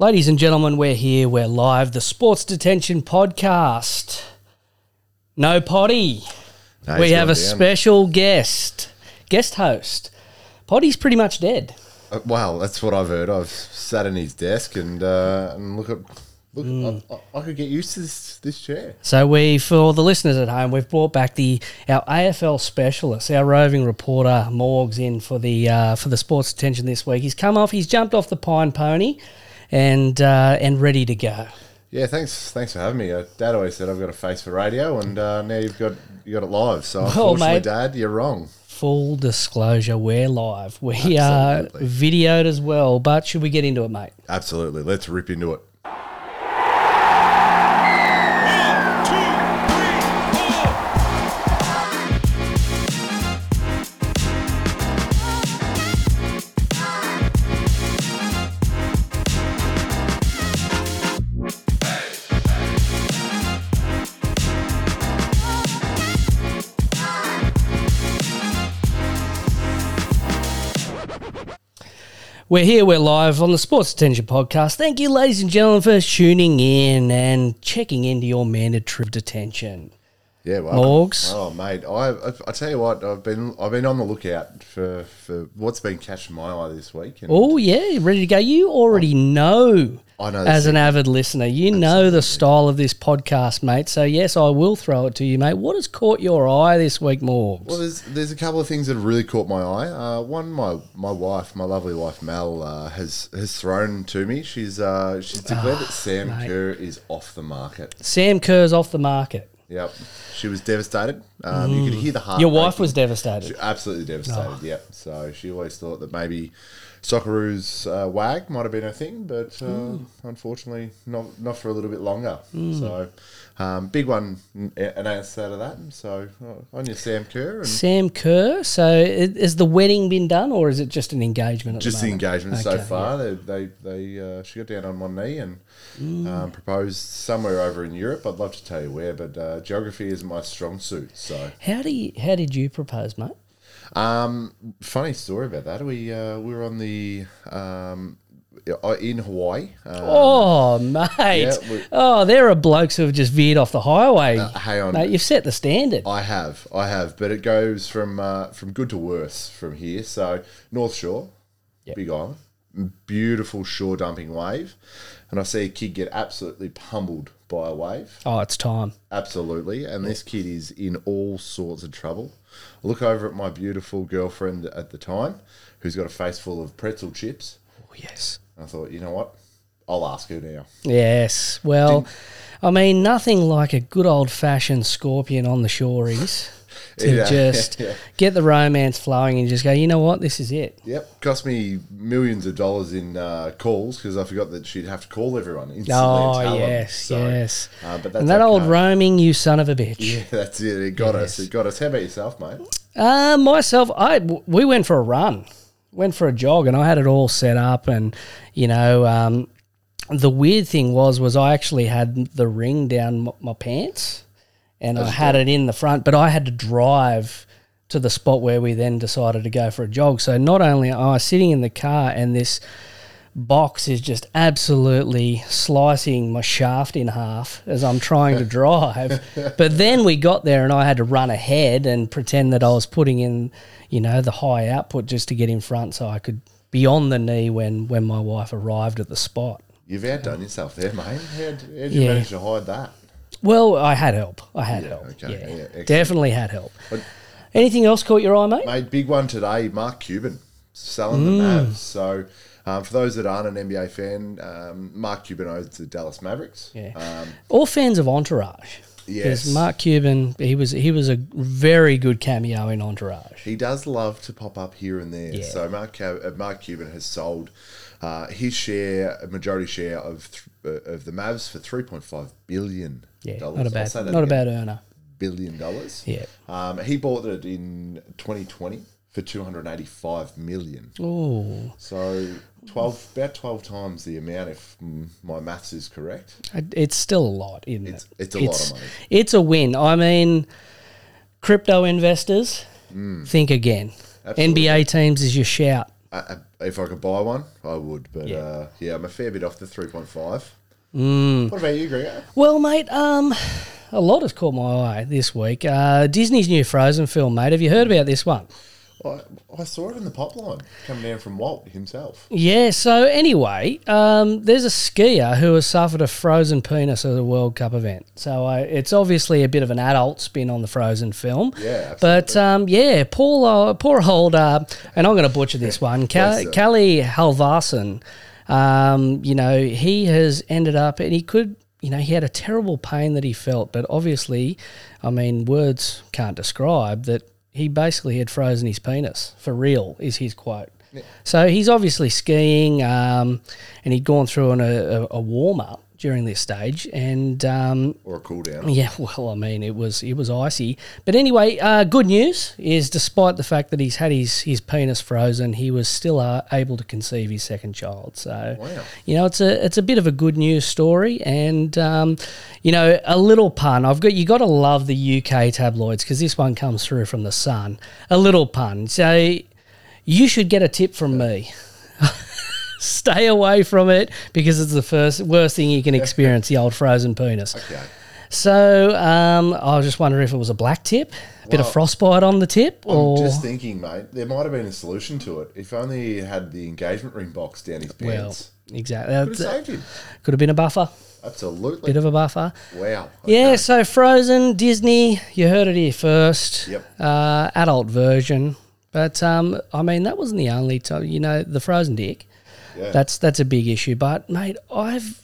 Ladies and gentlemen, we're here. We're live. The Sports Detention Podcast. No Poddy. No, we have a down. special guest, guest host. Poddy's pretty much dead. Uh, Well, that's what I've heard. I've sat in his desk and uh, and look at look. I, I, I could get used to this this chair. So we, for the listeners at home, we've brought back the our AFL specialist, our roving reporter Morgs, in for the uh, for the sports detention this week. He's come off. He's jumped off the pine pony, and uh, and ready to go. Yeah, thanks thanks for having me. Uh, Dad always said I've got a face for radio, and uh, now you've got you got it live. So unfortunately, mate. Dad, you're wrong. Full disclosure, we're live. We are videoed as well. But should we get into it, mate? Absolutely. Let's rip into it. We're here, we're live on the Sports Detention Podcast. Thank you, ladies and gentlemen, for tuning in and checking into your mandatory detention. Yeah, well, Morgs. Oh, mate, I, I I tell you what, I've been I've been on the lookout for, for what's been catching my eye this week. Oh, yeah, ready to go. You already know, I know as an avid listener, you know the style of this podcast, mate. So, yes, I will throw it to you, mate. What has caught your eye this week, Morgs? Well, there's there's a couple of things that have really caught my eye. Uh, one, my my wife, my lovely wife Mel, uh, has has thrown to me. She's uh, she's declared Ah, that Sam Kerr is off the market. Sam Kerr's off the market. Yep, she was devastated. Um, You could hear the heart. Mm. Your wife was devastated. absolutely devastated. Yep. So she always thought that maybe Socceroos uh, wag might have been a thing, but uh, Mm. unfortunately, not not for a little bit longer. So. Um, big one announced out of that. So uh, on your Sam Kerr and Sam Kerr. So, i- has the wedding been done, or is it just an engagement? Just the, the engagement so Okay, far. They they, they uh, she got down on one knee and um, proposed somewhere over in Europe. I'd love to tell you where, but uh, geography isn't my strong suit. So How do you, How did you propose, mate? um, funny story about that. We uh, we were on the um, uh, in Hawaii. Uh, Oh, mate. yeah, we- oh, there are blokes who have just veered off the highway. hang on. Mate, you've set the standard. I have, I have, but it goes from uh, from good to worse from here. So North Shore, Yep. Big Island, beautiful shore dumping wave, and I see a kid get absolutely pummeled by a wave. Oh, it's time. Absolutely, and this kid is in all sorts of trouble. I look over at my beautiful girlfriend at the time, who's got a face full of pretzel chips. Oh, yes. I thought, you know what, I'll ask her now. Yes. Well, I mean, nothing like a good old fashioned scorpion on the shories to Yeah, just yeah. get the romance flowing and just go, you know what, this is it. Yep, cost me millions of dollars in uh, calls because I forgot that she'd have to call everyone instantly. Oh, and tell them. yes, So, yes. Uh, but that's And that old roaming, you son of a bitch. Yeah, that's it. It got us. Yes. It got us. How about yourself, mate? Uh, myself, I we went for a run, went for a jog, and I had it all set up. And you know, um, the weird thing was, was I actually had the ring down m- my pants, and I had it in the front, but I had to drive to the spot where we then decided to go for a jog. So not only am I sitting in the car, and this box is just absolutely slicing my shaft in half as I'm trying to drive. but then we got there and I had to run ahead and pretend that I was putting in, you know, the high output just to get in front so I could be on the knee when, when my wife arrived at the spot. You've outdone yourself there, mate. How'd, how'd you Yeah. manage to hide that? Well, I had help. I had Yeah, help. okay. Yeah, Yeah, definitely had help. But- Anything else caught your eye, mate? Mate, big one today. Mark Cuban selling Mm. the Mavs. So, um, for those that aren't an NBA fan, um, Mark Cuban owns the Dallas Mavericks. Yeah. Um, All fans of Entourage. Yes. Because Mark Cuban, he was he was a very good cameo in Entourage. he does love to pop up here and there. Yeah. So Mark uh, Mark Cuban has sold uh, his share, a majority share of th- uh, of the Mavs for three point five billion Yeah, dollars. not a bad, not a bad earner. billion dollars. Yeah. Um, he bought it in 2020 for 285 million. Oh, So 12, about 12 times the amount, if mm, my maths is correct. it's still a lot, isn't It's- it? it's a lot of money. It's a win. I mean, crypto investors, think again. Mm. Absolutely. NBA teams is your shout. I, I, if I could buy one, I would. But Yeah. yeah, uh, yeah I'm a fair bit off the 3.5. Mm. What about you, Gregor? Well, mate, um, a lot has caught my eye this week. Uh, Disney's new Frozen film, mate. Have you heard about this one? I, I saw it in the pop line coming down from Walt himself. Yeah, so anyway, um, there's a skier who has suffered a frozen penis at a World Cup event. So I, it's obviously a bit of an adult spin on the Frozen film. Yeah, But um, yeah, poor, uh, poor old, uh, and I'm going to butcher this one, Please, sir. Cal- Callie Halfvarsson. Um, you know, he has ended up, and he could, you know, he had a terrible pain that he felt, but obviously, I mean, words can't describe that he basically had frozen his penis for real, is his quote. So he's obviously skiing, um, and he'd gone through an, a, a warm up during this stage, and um, Or a cool down. yeah, well, I mean, it was it was icy, but anyway, uh, good news is despite the fact that he's had his his penis frozen, he was still uh, able to conceive his second child. So, Wow. you know, it's a it's a bit of a good news story, and um, you know, a little pun. I've got you got to love the UK tabloids because this one comes through from the Sun. A little pun. So, you should get a tip from me. Stay away from it because it's the first worst thing you can experience. The old frozen penis. Okay. So um, I was just wondering if it was a black tip, a bit of frostbite on the tip, I'm or just thinking, mate, there might have been a solution to it. If only he had the engagement ring box down his pants. well, exactly. Could have saved him. could have been a buffer, Absolutely. bit of a buffer. wow. Yeah. So Frozen, Disney, you heard it here first. Yep. Uh, adult version, but um, I mean that wasn't the only time. You know, the Frozen dick. Yeah. That's that's a big issue. But mate, I've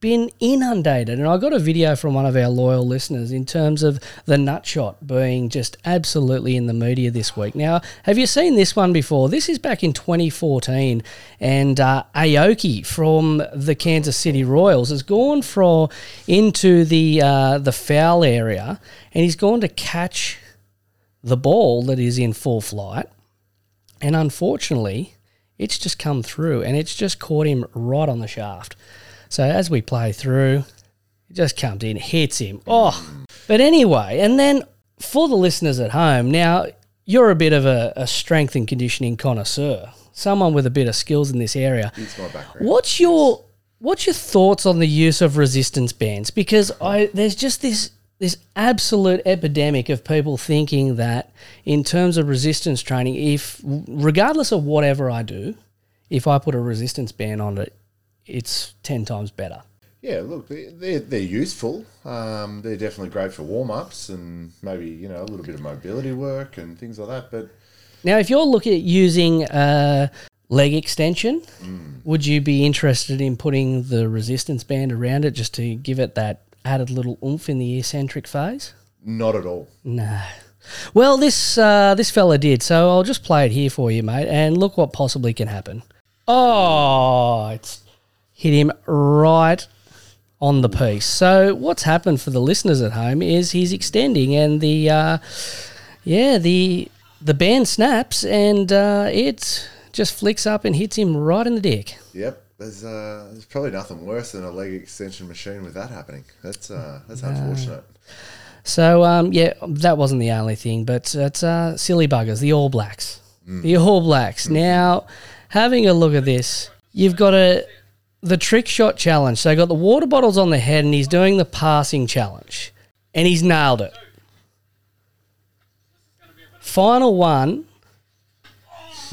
been inundated, and I got a video from one of our loyal listeners in terms of the nutshot being just absolutely in the media this week. Now, have you seen this one before? This is back in 2014, and uh, Aoki from the Kansas City Royals has gone for into the uh, the foul area, and he's gone to catch the ball that is in full flight, and unfortunately, it's just come through and it's just caught him right on the shaft. So as we play through, it just comes in, hits him. Oh, but anyway, and then for the listeners at home, now you're a bit of a, a strength and conditioning connoisseur, someone with a bit of skills in this area. It's my background. What's your what's your thoughts on the use of resistance bands? Because I there's just this this absolute epidemic of people thinking that in terms of resistance training, if regardless of whatever I do, if I put a resistance band on it, it's ten times better. Yeah, look, they- they're, they're useful. Um, they're definitely great for warm ups and maybe, you know, a little bit of mobility work and things like that. But Now, if you're looking at using a leg extension, would you be interested in putting the resistance band around it just to give it that added little oomph in the eccentric phase? not at all. No. Well, this uh, this fella did, so I'll just play it here for you, mate, and look what possibly can happen. Oh, it's hit him right on the piece. So what's happened for the listeners at home is he's extending, and the uh, yeah the the band snaps, and uh, it just flicks up and hits him right in the dick. Yep. There's, uh, there's probably nothing worse than a leg extension machine with that happening. That's uh, that's unfortunate. So um, yeah, that wasn't the only thing, but it's uh, silly buggers, the All Blacks, the All Blacks. Now, having a look at this, you've got a the trick shot challenge. So, got the water bottles on the head, and he's doing the passing challenge, and he's nailed it. Final one.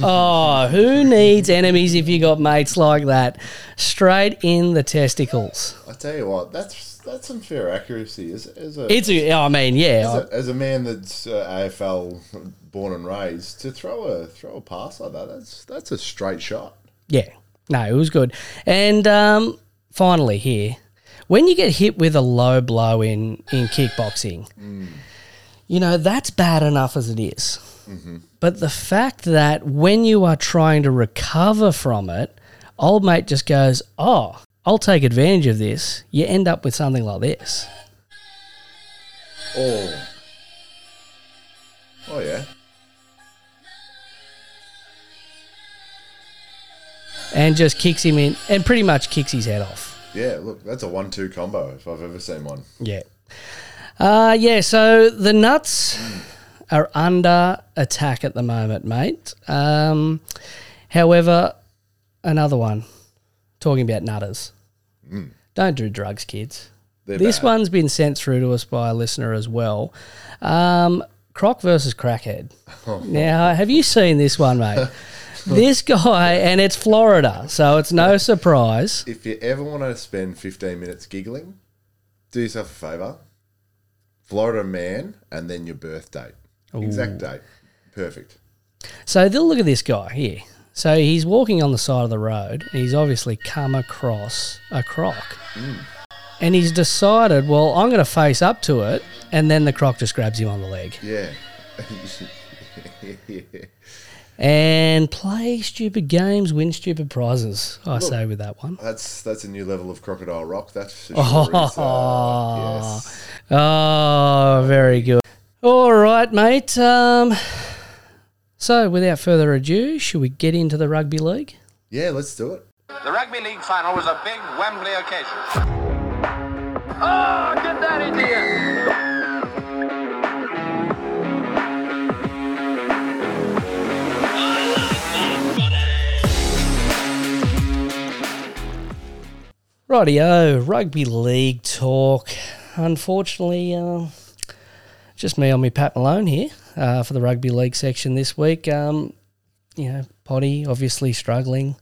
Oh, who needs enemies if you got mates like that? Straight in the testicles. I tell you what, that's that's some fair accuracy. As, as a It's, a, I mean, yeah. as a, as a man that's uh, AFL born and raised, to throw a throw a pass like that, that's that's a straight shot. Yeah, no, it was good. And um, finally, here, when you get hit with a low blow in in kickboxing, you know that's bad enough as it is. But the fact that when you are trying to recover from it, old mate just goes, "Oh, I'll take advantage of this." You end up with something like this. Oh, oh yeah. And just kicks him in, and pretty much kicks his head off. Yeah, look, that's a one-two combo if I've ever seen one. Yeah. Uh, yeah, so the nuts are under attack at the moment, mate. Um, However, another one talking about nutters. Don't do drugs, kids. They're this bad. one's been sent through to us by a listener as well. Um, Croc versus Crackhead. Now, have you seen this one, mate? this guy, and it's Florida, so it's no surprise. If you ever want to spend 15 minutes giggling, do yourself a favour. Florida man, and then your birth date. Exact date. Perfect. So they'll look at this guy here. So he's walking on the side of the road, and he's obviously come across a croc. And he's decided, well, I'm going to face up to it, and then the croc just grabs him on the leg. Yeah. And play stupid games, win stupid prizes, I say with that one. That's that's a new level of crocodile rock. That's for sure. It's, uh, yes. Oh, very good. All right, mate. Um, so, without further ado, should we get into the rugby league? Yeah, let's do it. The Rugby League final was a big Wembley occasion. Oh, get that in here! Rightio, rugby league talk. Unfortunately, uh, just me on me Pat Malone here uh, for the rugby league section this week. Um, you know, Poddy obviously struggling,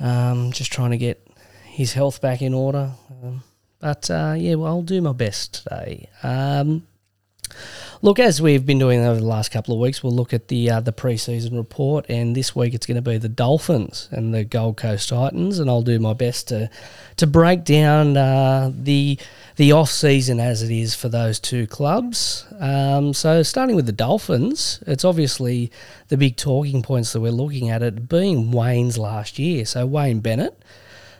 um, just trying to get his health back in order. Um, but uh, yeah, well, I'll do my best today. Look, as we've been doing over the last couple of weeks, we'll look at the uh, the preseason report, and this week it's going to be the Dolphins and the Gold Coast Titans, and I'll do my best to to break down uh, the the off season as it is for those two clubs. Um, so, starting with the Dolphins, it's obviously the big talking points that we're looking at it being Wayne's last year. So, Wayne Bennett.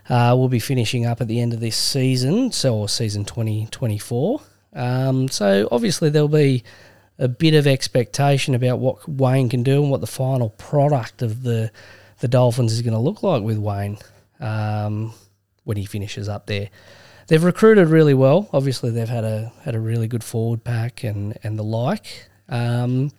Uh, will be finishing up at the end of this season, so season 2024. Um, so obviously there'll be a bit of expectation about what Wayne can do and what the final product of the the Dolphins is going to look like with Wayne um, when he finishes up there. They've recruited really well. Obviously, they've had a had a really good forward pack and and the like. Um,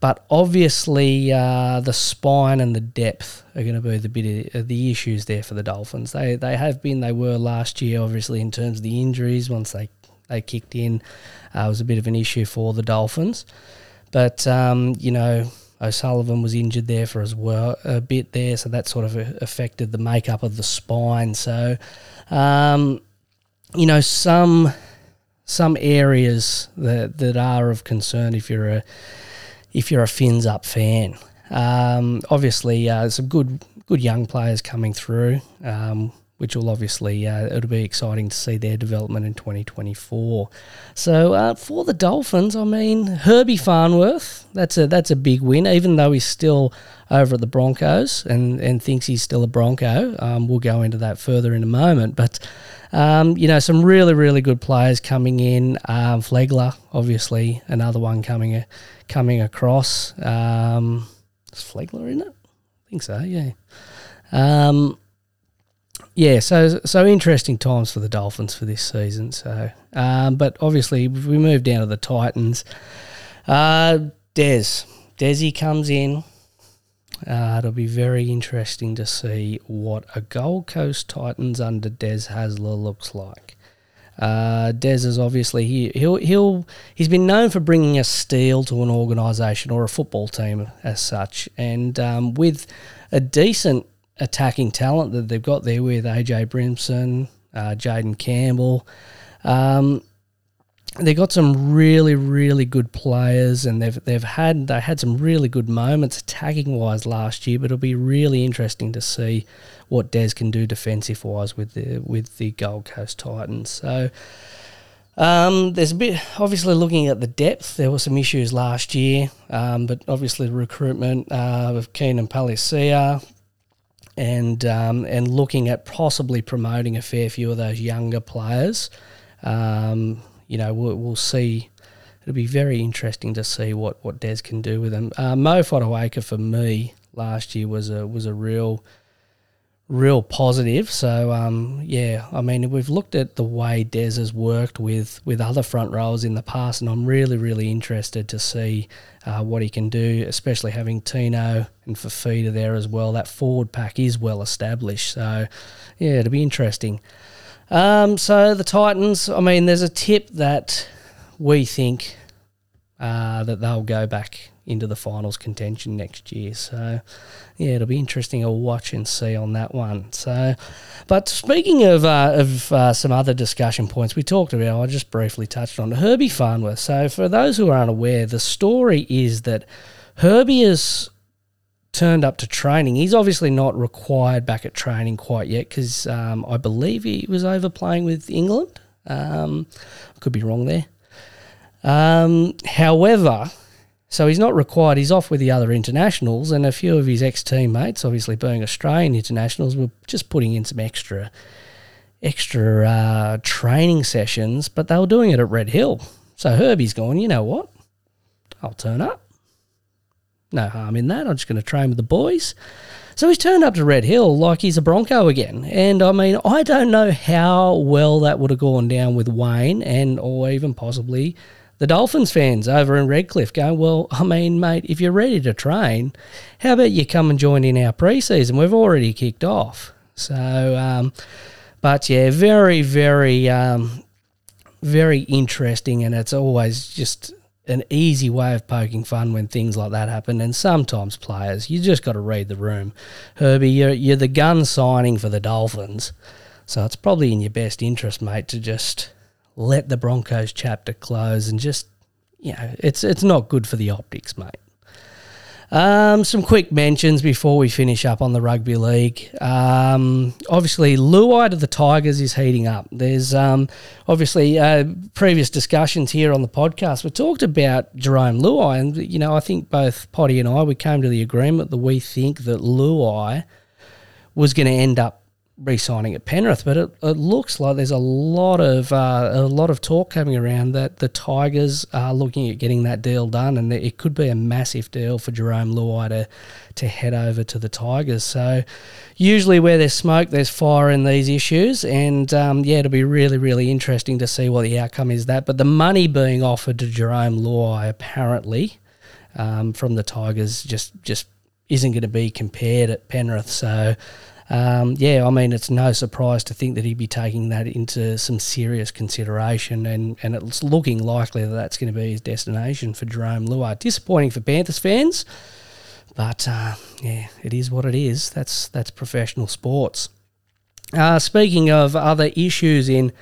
but obviously, uh, the spine and the depth are going to be the bit of the issues there for the Dolphins. They they have been, they were last year, obviously in terms of the injuries. Once they they kicked in, uh, it was a bit of an issue for the Dolphins. But um, you know, O'Sullivan was injured there for as well a bit there, so that sort of affected the makeup of the spine. So, um, you know, some some areas that that are of concern if you're a if you're a fins up fan. Um, obviously, uh, some good good young players coming through, um, which will obviously uh, it'll be exciting to see their development in 2024. So uh, for the Dolphins, I mean Herbie Farnworth, that's a that's a big win, even though he's still over at the Broncos and and thinks he's still a Bronco. Um, we'll go into that further in a moment, but. Um, you know, some really, really good players coming in. Um, Flegler, obviously, another one coming a, coming across. Um, is Flegler in it? I think so. Yeah. Um, yeah. So so interesting times for the Dolphins for this season. So, um, but obviously, we move down to the Titans, uh, Des Desi comes in. Uh, it'll be very interesting to see what a Gold Coast Titans under Des Hasler looks like. Uh, Des is obviously he, he'll he'll he's been known for bringing a steel to an organisation or a football team as such, and um, with a decent attacking talent that they've got there with AJ Brimson, uh, Jayden Campbell. Um, they got some really, really good players, and they've they've had they had some really good moments attacking wise last year. But it'll be really interesting to see what Des can do defensive wise with the with the Gold Coast Titans. So. Um, there's a bit, obviously, looking at the depth, there were some issues last year, um, but obviously, recruitment uh, of Keenan Palasia and um, and looking at possibly promoting a fair few of those younger players. Um, you know, we'll, we'll see. It'll be very interesting to see what, what Des can do with them. Uh, Mo Fotuaika for me last year was a was a real real positive. So um, yeah, I mean we've looked at the way Des has worked with with other front rowers in the past, and I'm really really interested to see uh, what he can do, especially having Tino and Fifita there as well. That forward pack is well established, so yeah, it'll be interesting. Um, so the Titans, I mean, there's a tip that we think uh, that they'll go back into the finals contention next year. So, yeah, it'll be interesting to watch and see on that one. So, but speaking of uh, of uh, some other discussion points we talked about, I just briefly touched on Herbie Farnworth. So, for those who are unaware, the story is that Herbie has turned up to training. He's obviously not required back at training quite yet because um, I believe he was over playing with England. Um, could be wrong there. Um, however, so he's not required. He's off with the other internationals, and a few of his ex teammates, obviously being Australian internationals, were just putting in some extra, extra uh, training sessions. But they were doing it at Red Hill. So Herbie's gone, You know what? I'll turn up. No harm in that. I'm just going to train with the boys. So he's turned up to Red Hill like he's a Bronco again. And I mean, I don't know how well that would have gone down with Wayne and or even possibly the Dolphins fans over in Redcliffe going, well, I mean, mate, if you're ready to train, how about you come and join in our preseason? We've already kicked off. So, um, but yeah, very, very, um, very interesting. And it's always just an easy way of poking fun when things like that happen. And sometimes players, you just got to read the room. Herbie, you're, you're the gun signing for the Dolphins. So it's probably in your best interest, mate, to just let the Broncos chapter close and just, you know, it's, it's not good for the optics, mate. Um, some quick mentions before we finish up on the rugby league. Um, obviously, Luai to the Tigers is heating up. There's um, obviously uh, previous discussions here on the podcast. We talked about Jarome Luai, and you know I think both Poddy and I we came to the agreement that we think that Luai was going to end up re-signing at Penrith, but it, it looks like there's a lot of uh, a lot of talk coming around that the Tigers are looking at getting that deal done, and it could be a massive deal for Jarome Luai to to head over to the Tigers. So usually where there's smoke, there's fire in these issues, and um, yeah, it'll be really really interesting to see what the outcome is that. But the money being offered to Jarome Luai apparently um, from the Tigers just just isn't going to be compared at Penrith. So um, yeah, I mean, it's no surprise to think that he'd be taking that into some serious consideration, and, and it's looking likely that that's going to be his destination for Jarome Luai. Disappointing for Panthers fans, but uh, yeah, it is what it is. That's that's professional sports. Uh, speaking of other issues in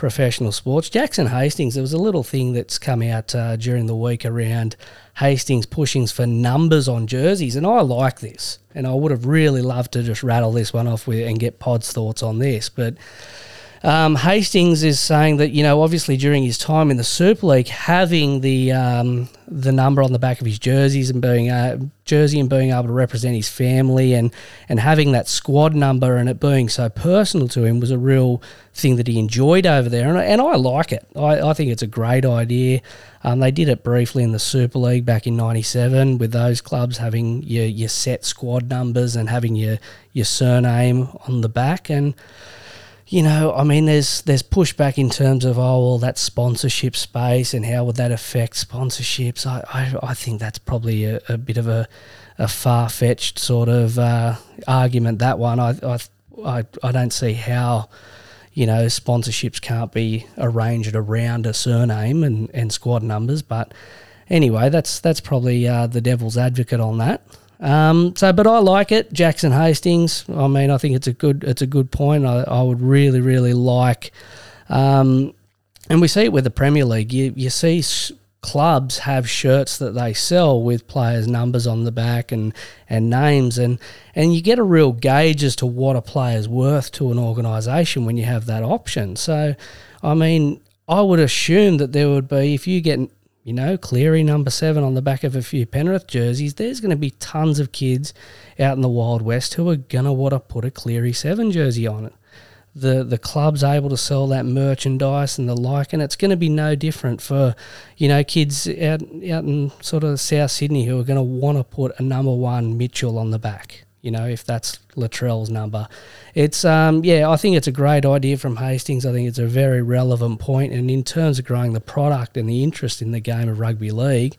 professional sports. Jackson Hastings, there was a little thing that's come out uh, during the week around Hastings pushing for numbers on jerseys, and I like this. And I would have really loved to just rattle this one off with and get Pod's thoughts on this, but. Um, Hastings is saying that you know obviously during his time in the Super League, having the um, the number on the back of his jerseys and being uh, jersey and being able to represent his family and and having that squad number and it being so personal to him was a real thing that he enjoyed over there, and, and I like it. I, I think it's a great idea. Um, they did it briefly in the Super League back in '97 with those clubs having your your set squad numbers and having your your surname on the back and you know, I mean, there's there's pushback in terms of oh well, that sponsorship space and how would that affect sponsorships? I I, I think that's probably a, a bit of a a far fetched sort of uh, argument. That one, I, I I don't see how you know sponsorships can't be arranged around a surname and, and squad numbers. But anyway, that's that's probably uh, the devil's advocate on that. Um, so, but I like it. Jackson Hastings. I mean, I think it's a good it's a good point. I, I would really really like, um, and we see it with the Premier League. You you see clubs have shirts that they sell with players' numbers on the back and and names, and and you get a real gauge as to what a player's worth to an organisation when you have that option. So, I mean, I would assume that there would be if you get you know, Cleary number seven on the back of a few Penrith jerseys, there's going to be tons of kids out in the Wild West who are going to want to put a Cleary seven jersey on it. The the club's able to sell that merchandise and the like, and it's going to be no different for, you know, kids out out in sort of South Sydney who are going to want to put a number one Mitchell on the back. You know, if that's Latrell's number, it's um, yeah. I think it's a great idea from Hastings. I think it's a very relevant point. and in terms of growing the product and the interest in the game of rugby league,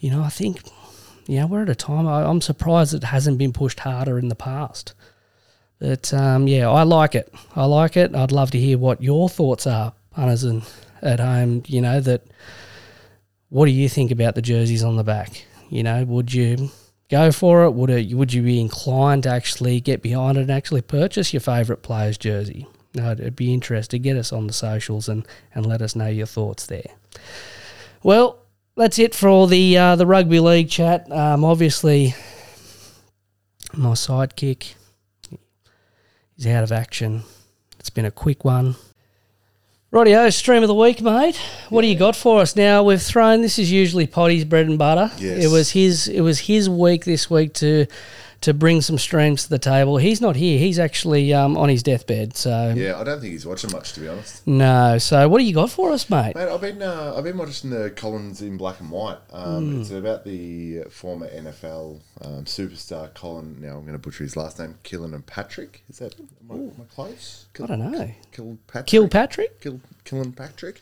you know, I think know we're at a time. I, I'm surprised it hasn't been pushed harder in the past. But um, yeah, I like it. I like it. I'd love to hear what your thoughts are, punters and at home. You know that. What do you think about the jerseys on the back? You know, would you go for it? Would it? Would you be inclined to actually get behind it and actually purchase your favourite player's jersey? No, it'd be interesting. Get us on the socials and, and let us know your thoughts there. Well, that's it for all the uh, the rugby league chat. Um, obviously, my sidekick is out of action. It's been a quick one. Rightio, stream of the week, mate. What do you got for us now? We've thrown. This is usually Poddy's bread and butter. Yes. It was his. It was his week this week to to bring some streams to the table. He's not here. He's actually um, on his deathbed. So Yeah, I don't think he's watching much to be honest. no. So what do you got for us, mate? Mate, I've been uh, I've been watching the Collins in black and white. Um, Hmm. It's about the former NFL um, superstar Colin. Now I'm going to butcher his last name, Killen and Patrick. Is that am I, am I close? I don't know. Kill Patrick. Kill Killenpatrick.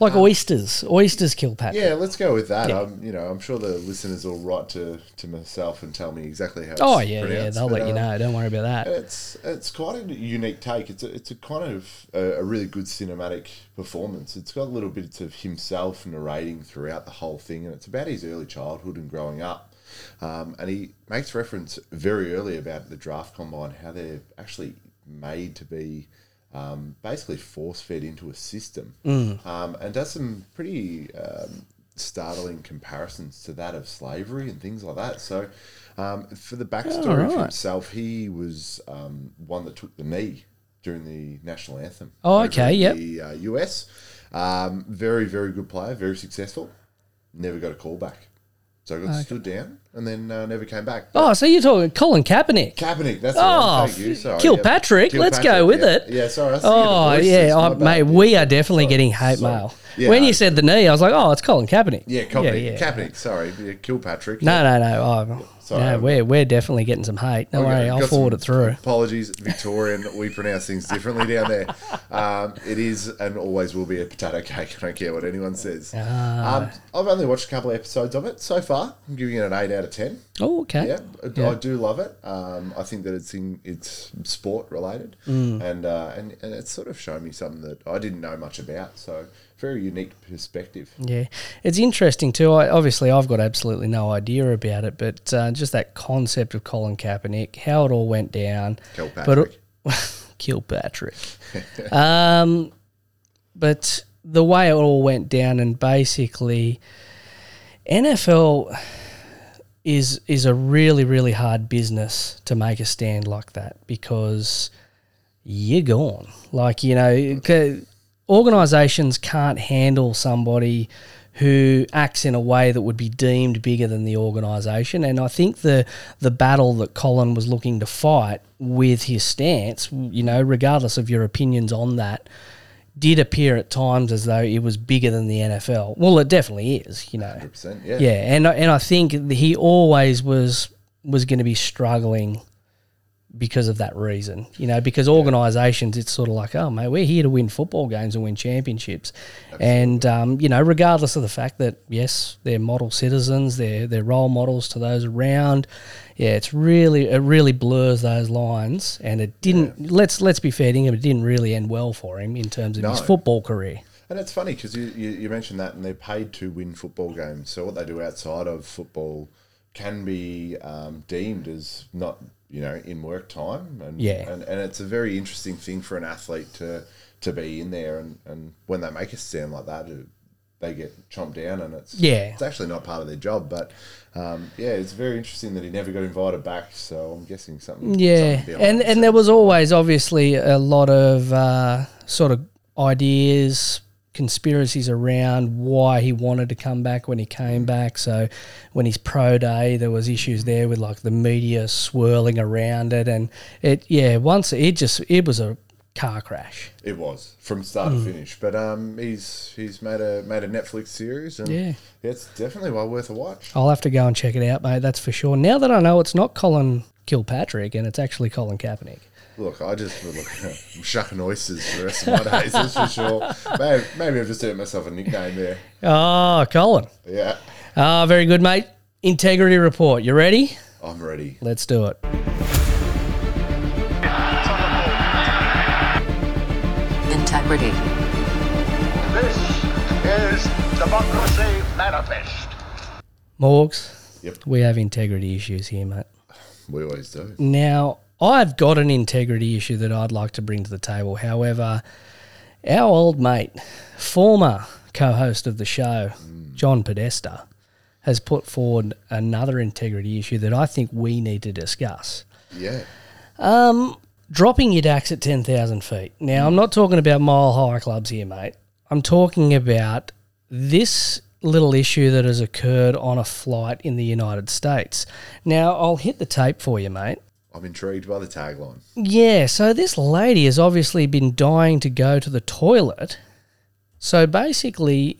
like oysters. Oysters kill Patrick. Yeah, let's go with that. Yeah. I'm, you know, I'm sure the listeners will write to, to myself and tell me exactly how. It's Oh yeah, yeah. They'll but, let you um, know. Don't worry about that. It's it's quite a unique take. It's a, it's a kind of a, a really good cinematic performance. It's got a little bits of himself narrating throughout the whole thing, and it's about his early childhood and growing up. Um, and he makes reference very early about the draft combine, how they're actually made to be um, basically force fed into a system, um, and does some pretty um, startling comparisons to that of slavery and things like that. So, um, for the backstory of right. himself, he was um, one that took the knee during the national anthem. Oh, okay, yep. The uh, US, um, very very good player, very successful. Never got a call back, so I got stood down and then uh, never came back. But Oh, so you're talking Colin Kaepernick? Kaepernick, that's Oh, the you. Sorry, Kilpatrick, yep. let's go with yeah. it. Yeah, sorry. I was thinking of Oh yeah, oh, mate. We are definitely sorry, getting hate sorry. mail. Yeah, when I- you said the knee, I was like, oh, it's Colin Kaepernick. Yeah, Kaepernick. yeah, yeah. Kaepernick, sorry. Yeah, Kilpatrick. No, no, no. Oh, Sorry. no, we're we're definitely getting some hate. Don't Okay, worry, I'll forward it through. Apologies, Victorian. we pronounce things differently down there. Um, it is and always will be a potato cake. I don't care what anyone says. Ah. Um, I've only watched a couple of episodes of it so far. I'm giving it an eight out of ten. Oh, okay. Yeah, I- Yeah. I do love it. Um, I think that it's in, it's sport related, Mm. and, uh, and and it's sort of shown me something that I didn't know much about. So very unique perspective. Yeah, it's interesting too. I, obviously, I've got absolutely no idea about it, but uh, just that concept of Colin Kaepernick, how it all went down. Kilpatrick. But Kilpatrick. um, but the way it all went down, and basically, NFL is is a really really hard business to make a stand like that because you're gone. Like you know, organisations can't handle somebody who acts in a way that would be deemed bigger than the organisation. And I think the the battle that Colin was looking to fight with his stance, you know, regardless of your opinions on that, did appear at times as though it was bigger than the NFL. Well, it definitely is, you know. 100%, yeah. Yeah, and I- and I think he always was was going to be struggling because of that reason. You know, because organisations, it's sort of like, oh mate, we're here to win football games and win championships, and um, you know, regardless of the fact that yes, they're model citizens, they're they're role models to those around. Yeah, it's really it really blurs those lines, and it didn't. Let's let's be fair to him, it didn't really end well for him in terms of his football career. And it's funny because you, you, you mentioned that, and they're paid to win football games. So what they do outside of football can be um, deemed as not, you know, in work time. And, Yeah. and and it's a very interesting thing for an athlete to to be in there. And, and when they make a stand like that, it- they get chomped down, and it's Yeah. it's actually not part of their job. But um, yeah, it's very interesting that he never got invited back. So I'm guessing something. Yeah, something and and there was always obviously a lot of uh, sort of ideas, conspiracies around why he wanted to come back when he came back. So when his pro day, there was issues there with like the media swirling around it, and it yeah, once it just it was a car crash. It was from start to finish, but um, he's he's made a made a Netflix series, and Yeah. it's definitely well worth a watch. I'll have to go and check it out, mate. That's for sure. Now that I know it's not Colin Kilpatrick and it's actually Colin Kaepernick. Look, I just look, I'm shucking oysters for the rest of my days, that's for sure. Maybe, maybe I've just earned myself a nickname there. Oh, Colin. Yeah, Ah, very good, mate. Integrity report. You ready? I'm ready. Let's do it. Integrity. This is Democracy Manifest. Morgs, Yep, we have integrity issues here, mate. we always do. Now, I've got an integrity issue that I'd like to bring to the table. However, our old mate, former co host of the show, mm. John Podesta, has put forward another integrity issue that I think we need to discuss. Yeah, um, Dropping your DAX at 10,000 feet. Now, I'm not talking about mile high clubs here, mate. I'm talking about this little issue that has occurred on a flight in the United States. Now, I'll hit the tape for you, mate. I'm intrigued by the tagline. Yeah, so this lady has obviously been dying to go to the toilet. So basically,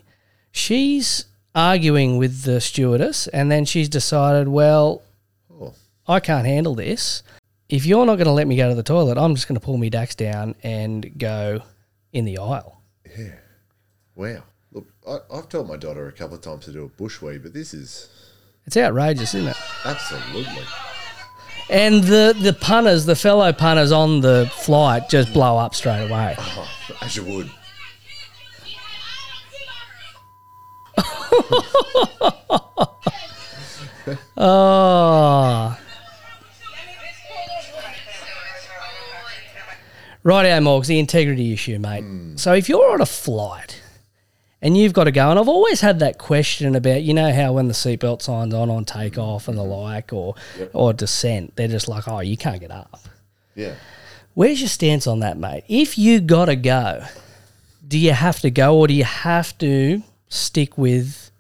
she's arguing with the stewardess, and then she's decided, well, Oh, I can't handle this. If you're not going to let me go to the toilet, I'm just going to pull me dax down and go in the aisle. Yeah. Wow. Look, I, I've told my daughter a couple of times to do a bush bushwee, but this is It's outrageous, isn't it? absolutely. And the, the punters, the fellow punters on the flight, just blow up straight away. Oh, as you would. Ah. Oh. Right, our Morgs, the integrity issue, mate. Hmm. So if you're on a flight and you've got to go, and I've always had that question about, you know, how when the seatbelt signs on on takeoff and the mm-hmm. like, or or descent, they're just like, oh, you can't get up. Yeah. Where's your stance on that, mate? If you got to go, do you have to go, or do you have to stick with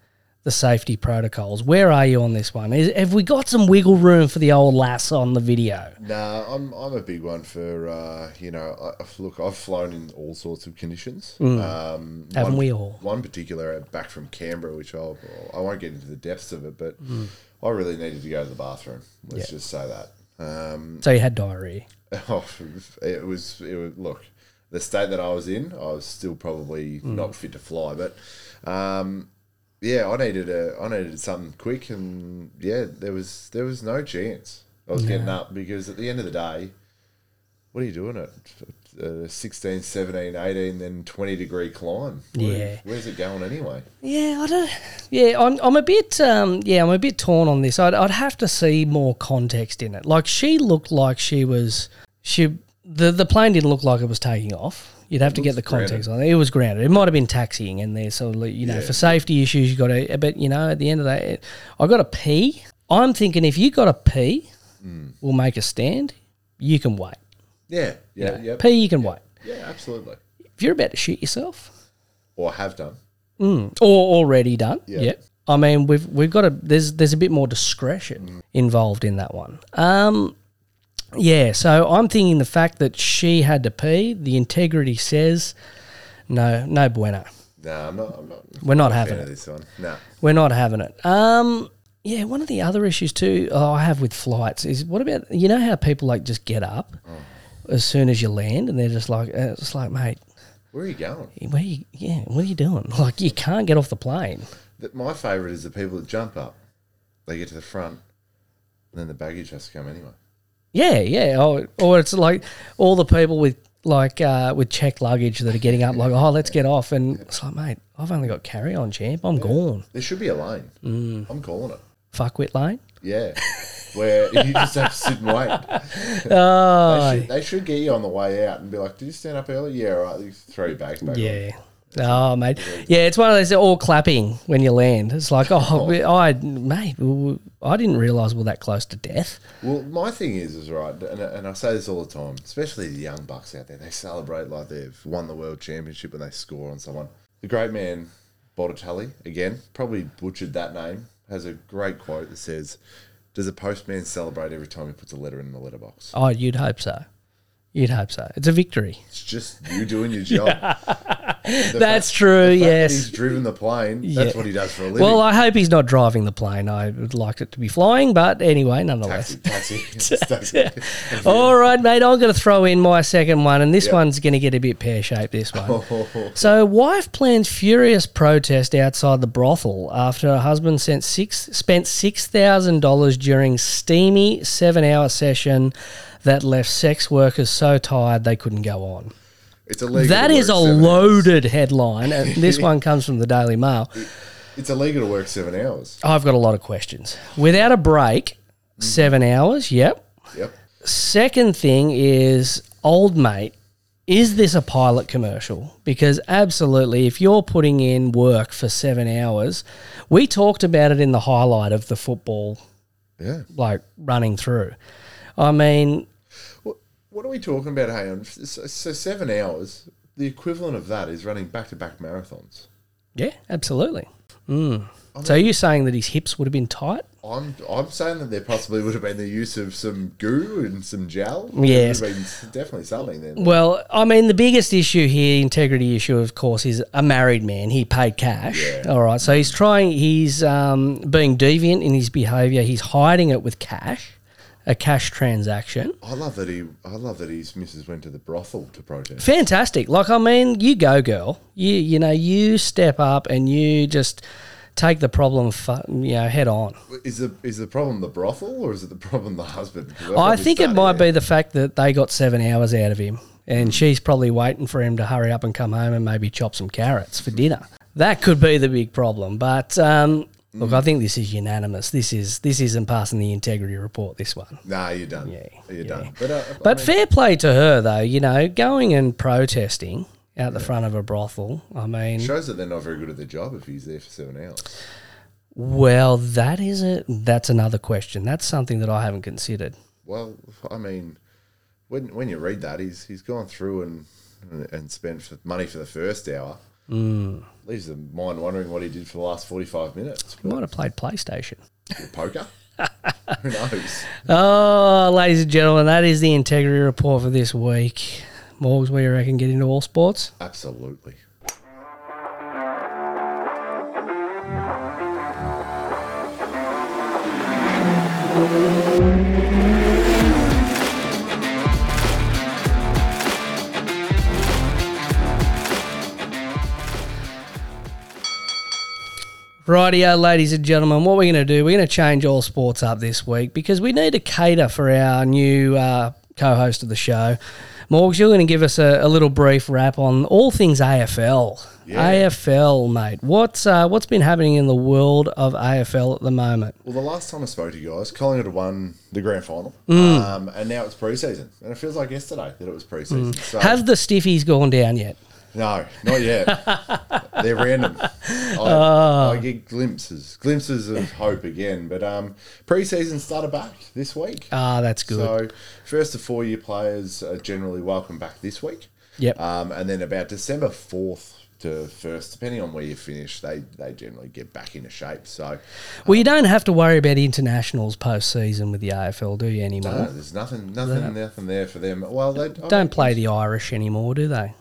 the safety protocols? Where are you on this one? Is, have we got some wiggle room for the old lass on the video? Nah, I'm I'm a big one for uh, you know. I, look, I've flown in all sorts of conditions. Um, Mm. Haven't one, we all? One particular back from Canberra, which I'll I won't get into the depths of it, but Mm. I really needed to go to the bathroom. Let's just say that. Um, So you had diarrhea. oh, it was it was look the state that I was in. I was still probably Mm. not fit to fly, but. Um, yeah, I needed a, I needed something quick, and yeah, there was there was no chance I was getting up because at the end of the day, what are you doing at uh, 16, 17, 18, then 20 degree climb? Where- Yeah. Where's it going anyway? Yeah, I don't. Yeah, I'm, I'm a bit. Um, yeah, I'm a bit torn on this. I'd, I'd have to see more context in it. Like she looked like she was. She the the plane didn't look like it was taking off. You'd have to get the context on it. It was grounded. It might have been taxiing in there. So you know, Yeah. for safety issues, you got to. But you know, at the end of that, I got to pee. I'm thinking if you got to pee, Hmm. we'll make a stand. You can wait. Yeah, yeah, Yeah, yeah. pee. You can wait. Yeah, absolutely. If you're about to shit yourself, Or have done. or already done. Yeah. Yeah. I mean, we've we've got a there's there's a bit more discretion involved in that one. Um, yeah. So I'm thinking the fact that she had to pee, the integrity says, no, no bueno. No, I'm not. I'm not. We're not having it. this one. No. We're not having it. Um, yeah. One of the other issues too oh, I have with flights is what about you know how people like just get up as soon as you land and they're just like uh, it's like mate, Where are you going? where you, yeah, what are you doing? Like you can't get off the plane. That my favourite is the people that jump up. They get to the front, and then the baggage has to come anyway. Yeah, yeah. Or, or it's like all the people with like uh, with checked luggage that are getting up, like, oh, let's get off, and it's like, mate, I've only got carry on, champ. I'm gone. There should be a lane. Mm. I'm calling it. Fuckwit lane. Yeah. Where you just have to sit and wait. Oh, They should, they should get you on the way out and be like, "Did you stand up early?" Yeah, all right. You throw your bags back. on. Oh, mate. Yeah, it's one of those all clapping when you land. It's like, oh, oh. we- I, mate, I didn't realise we're that close to death. Well, my thing is, is right, and, and I say this all the time, especially the young bucks out there. They celebrate like they've won the world championship when they score on someone. The great man Botticelli, again, probably butchered that name, has a great quote that says, "Does a postman celebrate every time he puts a letter in the letterbox?" Oh, you'd hope so. You'd hope so. It's a victory. It's just you doing your job. That's fact- true, the fact that yes. he's driven the plane. Yeah. That's what he does for a living. Well, I hope he's not driving the plane. I would like it to be flying, but anyway, nonetheless. taxi, taxi. taxi. All right, mate. I'm going to throw in my second one, and this Yep. one's going to get a bit pear shaped. This one. Oh. so, wife plans furious protest outside the brothel after her husband sent six spent six thousand dollars during steamy seven hour session that left sex workers so tired they couldn't go on. It's illegal. That is a seven hours. loaded headline, and this one comes from the Daily Mail. It's illegal to work seven hours. I've got a lot of questions. Without a break, mm. seven hours. Yep. Yep. Second thing is, old mate, is this a pilot commercial? Because absolutely, if you're putting in work for seven hours, we talked about it in the highlight of the football, Yeah. like running through. I mean, What, are we talking about, Hey, So, seven hours, the equivalent of that is running back-to-back marathons. yeah, absolutely. Mm. So, are you saying that his hips would have been tight? I'm I'm saying that there possibly would have been the use of some goo and some gel. Yes. There would have been definitely something there. Well, I mean, the biggest issue here, integrity issue, of course, is a married man. He paid cash. Yeah. All right. So he's trying, he's um, being deviant in his behavior. He's hiding it with cash, a cash transaction. I love that he I love that his missus went to the brothel to protest. Fantastic. Like, I mean, you go, girl. You, you know, you step up and you just take the problem, fu- you know, head on. Is the is the problem the brothel or is it the problem the husband? I think it might there. be the fact that they got seven hours out of him, and she's probably waiting for him to hurry up and come home and maybe chop some carrots for dinner. That could be the big problem. But um, look, I think this is unanimous. This is this isn't passing the integrity report. This one. Nah, you're done. Yeah, you're yeah. done. But uh, But I mean, fair play to her, though. You know, going and protesting out the front of a brothel. I mean, shows that they're not very good at their job if he's there for seven hours. well, that is a that's another question. That's something that I haven't considered. Well, I mean, when when you read that, he's he's gone through and and, and spent money for the first hour. Mm. Leaves the mind wondering what he did for the last forty five minutes. Might have played PlayStation. Poker. Who knows? Oh, ladies and gentlemen, that is the integrity report for this week. Morgs, what do you reckon? Get into all sports? Absolutely. Rightio, ladies and gentlemen, what we're going to do, we're going to change all sports up this week because we need to cater for our new uh, co host of the show. Morgs, you're going to give us a, a little brief wrap on all things AFL. Yeah. AFL, mate. What's uh, what's been happening in the world of AFL at the moment? Well, the last time I spoke to you guys, Collingwood had won the grand final, Mm. um, and now it's preseason, and it feels like yesterday that it was preseason. So Mm. Have the stiffies gone down yet? no, not yet. They're random. I, Oh. I get glimpses, glimpses of hope again. But um, preseason started back this week. Ah, that's good. So first to four year players are generally welcome back this week. Yep. Um, and then about December fourth to first, depending on where you finish, they they generally get back into shape. So well, you don't have to worry about internationals post season with the AFL, do you anymore? no, there's nothing nothing nothing there for them. Well, they don't mean, play the Irish anymore, do they?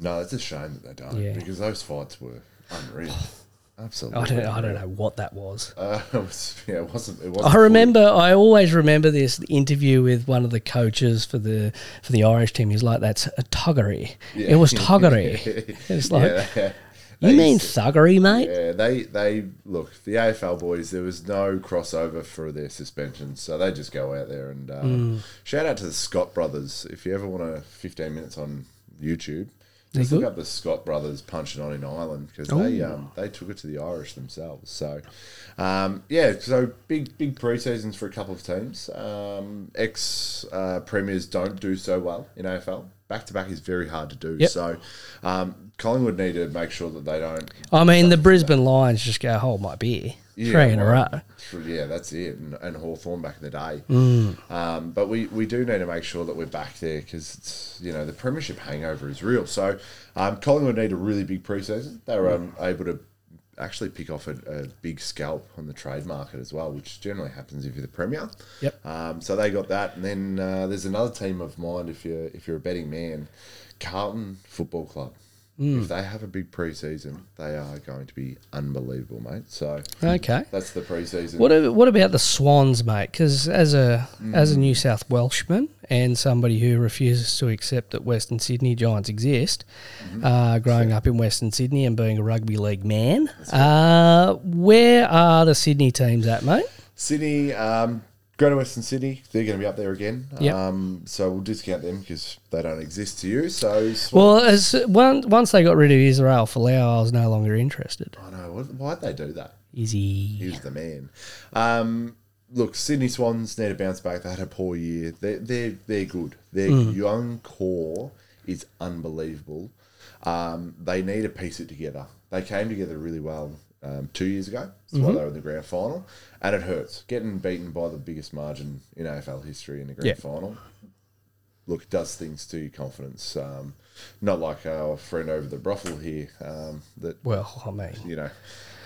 No, it's a shame that they don't Yeah. because those fights were unreal. Absolutely. I don't, I don't know what that was. Uh, it was, yeah, it wasn't. It wasn't I remember. I always remember this interview with one of the coaches for the for the Irish team. He's like, "That's a tuggery. Yeah. It was tuggery." it's like, yeah, you mean thuggery, mate? Yeah, they they look the AFL boys. There was no crossover for their suspensions, so they just go out there and Mm. shout out to the Scott brothers. If you ever want a fifteen minutes on YouTube, just look up the Scott brothers punching on in Ireland because they um, they took it to the Irish themselves. So um, yeah, so big big preseasons for a couple of teams. Um, Ex uh, premiers don't do so well in AFL. Back to back is very hard to do. Yep. So um, Collingwood need to make sure that they don't I mean, the Brisbane Lions just go hold my beer in a well, row. Yeah, that's it. And, and Hawthorn back in the day. Mm. Um, but we, we do need to make sure that we're back there because it's you know the premiership hangover is real. So um, Collingwood need a really big preseason. They were um, able to actually pick off a, a big scalp on the trade market as well, which generally happens if you're the premier. Yep. Um, so they got that, and then uh, there's another team of mine. If you're if you're a betting man, Carlton Football Club. Hmm. If they have a big preseason, they are going to be unbelievable, mate. So Okay. that's the preseason. What what about the Swans, mate? Because as a as a New South Welshman and somebody who refuses to accept that Western Sydney Giants exist, uh, growing up in Western Sydney and being a rugby league man, uh, where are the Sydney teams at, mate? Sydney, um, Greater Western Sydney, they're going to be up there again. Yep. Um, so we'll discount them because they don't exist to you. So Well, as one, once they got rid of Israel Folau, I was no longer interested. I know why'd they do that? Is he? He's the man. Um, look, Sydney Swans need to bounce back. They had a poor year. They're they're, they're good. Their young core is unbelievable. Um, they need to piece it together. They came together really well um, two years ago. That's why they were in the grand final, and it hurts getting beaten by the biggest margin in AFL history in the grand Yeah. final. Look, it does things to your confidence. Um, not like our friend over the brothel here um, that Well, I mean, you know,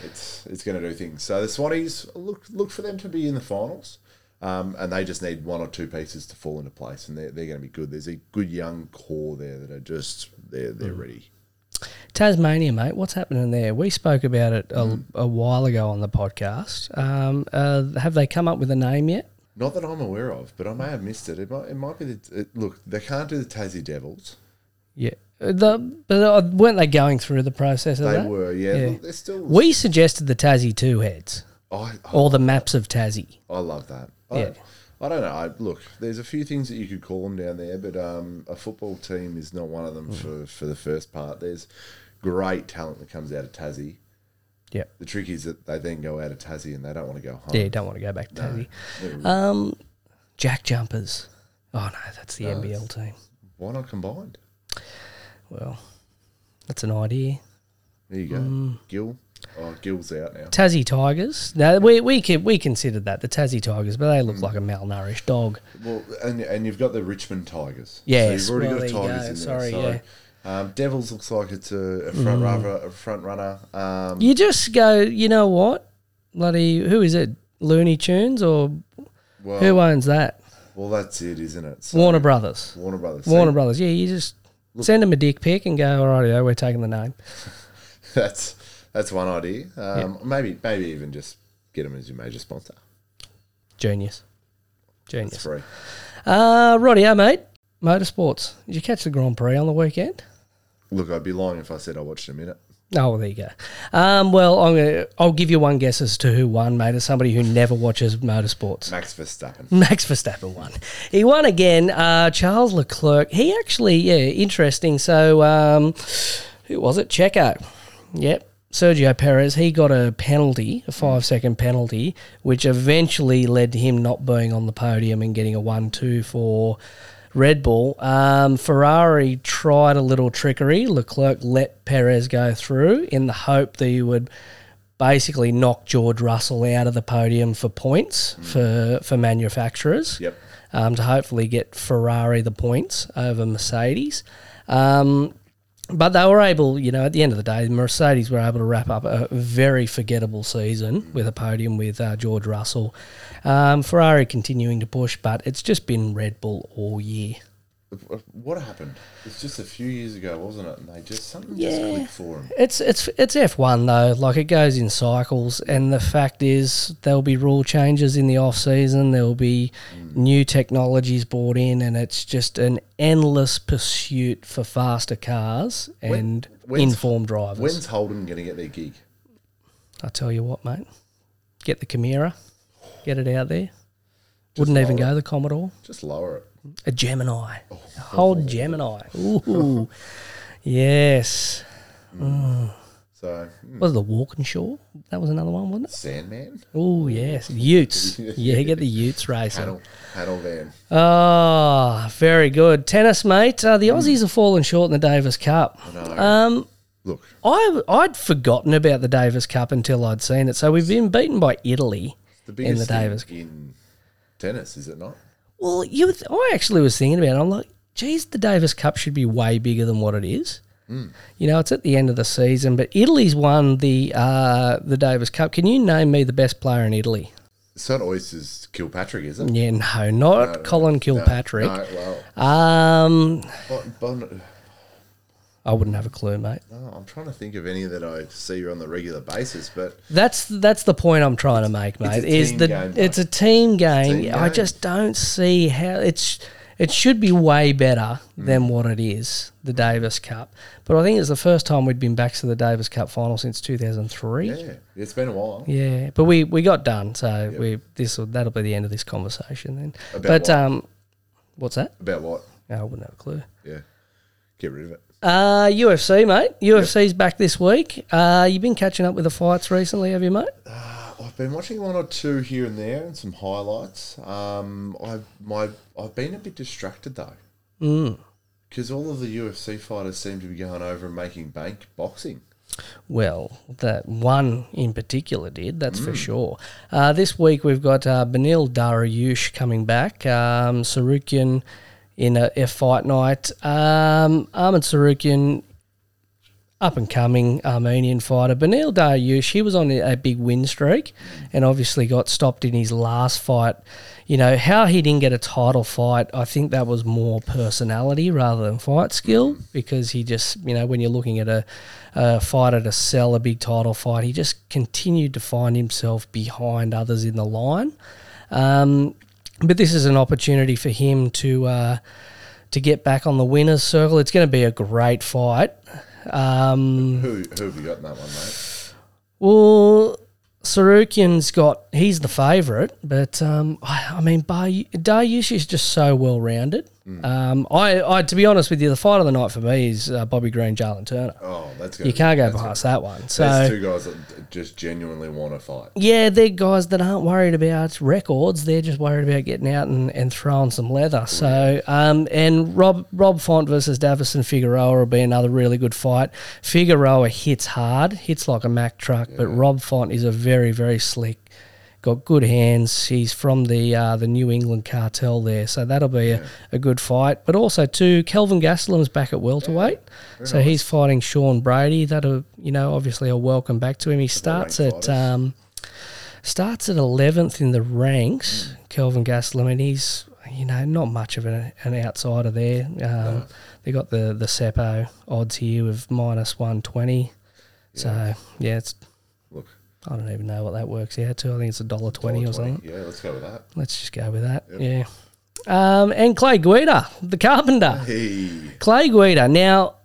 it's it's going to do things. So the Swannies look look for them to be in the finals, um, and they just need one or two pieces to fall into place, and they're, they're going to be good. There's a good young core there that are just they're they're ready. Tasmania, mate, what's happening there? We spoke about it a, Mm. a while ago on the podcast. Um, uh, have they come up with a name yet? Not that I'm aware of, but I may have missed it. It might it might be the it, look. They can't do the Tassie Devils. Yeah. The, but uh, weren't they going through the process of They that? were, yeah. Yeah. Look, they're still. We suggested the Tassie two heads I, or the maps of Tassie. I love that. Yeah. I, I don't know. I, look, there's a few things that you could call them down there, but um, a football team is not one of them for, for the first part. There's great talent that comes out of Tassie. Yeah. The trick is that they then go out of Tassie and they don't want to go home. Yeah, you don't want to go back to Tassie. They're- Um, Jack Jumpers. Oh, no, that's the NBL team. Why not combined? Well, that's an idea. There you go. Mm. Gill. Oh, Gill's out now. Tassie Tigers. No, we we can, we considered that the Tassie Tigers, but they look like a malnourished dog. Well, and, and you've got the Richmond Tigers. Yes, so you've already well, got Tigers go. in Sorry, there. So, um, Devils looks like it's a, a front runner. A front runner. Um, You just go. You know what? Bloody who is it? Looney Tunes or well, who owns that? well, that's it, isn't it? So- Warner Brothers. Warner Brothers. Warner Brothers. Yeah, you just send them a dick pic and go. All right, we're taking the name. That's that's one idea. Um, Maybe maybe even just get them as your major sponsor. Genius. Genius. free. Uh, Roddy, mate. Motorsports. Did you catch the Grand Prix on the weekend? Look, I'd be lying if I said I watched a minute. Oh, well, there you go. Um, well, I'm gonna, I'll give you one guess as to who won, mate. As somebody who never watches motorsports. Max Verstappen. Max Verstappen won. He won again. Uh, Charles Leclerc. He actually, yeah, interesting. So, um, who was it? Checo. Yep. Sergio Perez. He got a penalty, a five second penalty, which eventually led to him not being on the podium and getting a one two for. Red Bull. Um, Ferrari tried a little trickery. Leclerc let Perez go through in the hope that he would basically knock George Russell out of the podium for points for for manufacturers. Yep. Um, to hopefully get Ferrari the points over Mercedes. Um, but they were able, you know, at the end of the day, Mercedes were able to wrap up a very forgettable season with a podium with uh, George Russell. Um, Ferrari continuing to push, but it's just been Red Bull all year. What happened? It's just a few years ago, wasn't it? And they just something Yeah. just clicked for them. It's it's it's F one though. Like it goes in cycles, and the fact is there'll be rule changes in the off season. There'll be new technologies brought in, and it's just an endless pursuit for faster cars and when's- informed drivers. When's Holden going to get their gig? I tell you what, mate, get the Camira, get it out there. Wouldn't even go the Commodore. Just lower it. A Gemini, a whole Gemini. Ooh, yes. So, mm, Was it the Walkinshaw? That was another one, wasn't it? Sandman, Oh yes, Utes. yeah, get the Utes racing. Paddle, van. Oh, very good. Tennis, mate. Uh, the Aussies have fallen short in the Davis Cup. Um, Look, I I'd forgotten about the Davis Cup until I'd seen it. So we've been beaten by Italy the in the thing Davis. in tennis, is it not? Well, you, would- I actually was thinking about it. I'm like, geez, the Davis Cup should be way bigger than what it is. You know, it's at the end of the season, but Italy's won the uh, the Davis Cup. Can you name me the best player in Italy? It's not Oysters Kilpatrick, is it? Yeah, no, not No, Colin no, Kilpatrick. No, well, Um, Bon, bon, I wouldn't have a clue, mate. no, I'm trying to think of any that I see on the regular basis, but That's that's the point I'm trying to make, mate. is game, it's a team game. I just don't see how it's it should be way better Mm. than what it is, the Davis Cup. But I think it's the first time we'd been back to the Davis Cup final since 2003. yeah, it's been a while. Yeah, but we, we got done, so we this will that'll be the end of this conversation then. About but what? um, what's that? About what? No, I wouldn't have a clue. Yeah, get rid of it. Uh, UFC, mate. UFC's back this week. Uh, you've been catching up with the fights recently, have you, mate? I've been watching one or two here and there and some highlights. Um, I my I've been a bit distracted though, Mm. because all of the UFC fighters seem to be going over and making bank boxing. Well, that one in particular did, that's Mm. for sure. Uh, this week we've got uh, Beneil Dariush coming back, um, Tsarukyan in a fight night. Um, Arman Tsarukyan, up and coming Armenian fighter. Beneil Dariush, he was on a a big win streak and obviously got stopped in his last fight. You know, how he didn't get a title fight, I think that was more personality rather than fight skill because he just, you know, when you're looking at a, a fighter to sell a big title fight, he just continued to find himself behind others in the line. Um, but this is an opportunity for him to uh, to get back on the winners' circle. It's going to be a great fight. Um, Who who have you got in that one, mate? well, Tsarukyan's got he's the favourite, but um, I, I mean, Dariush is just so well rounded. Um, I, I, to be honest with you, the fight of the night for me is uh, Bobby Green, Jalen Turner. Oh, that's good. you can't go past that one. There's So two guys that just genuinely want to fight. yeah, they're guys that aren't worried about records. They're just worried about getting out and, and throwing some leather. So, um, and Rob Rob Font versus Deiveson Figueiredo will be another really good fight. Figueiredo hits hard, hits like a Mack truck, but Rob Font is a very very slick. Got good hands. He's from the uh, the New England cartel there, so that'll be a, a good fight. But also too, Kelvin Gastelum's back at welterweight, so he's fighting Sean Brady. That'll you know obviously a welcome back to him. He starts at um, starts at 11th in the ranks, Kelvin Gastelum, and he's, you know, not much of an, an outsider there. Um, They got the, the Seppo odds here of minus 120. So, yeah, it's, I don't even know what that works out to. I think it's a dollar twenty or something. Yeah, let's go with that. Let's just go with that. Yeah. Um, and Clay Guida, the carpenter. Hey, Clay Guida. Now,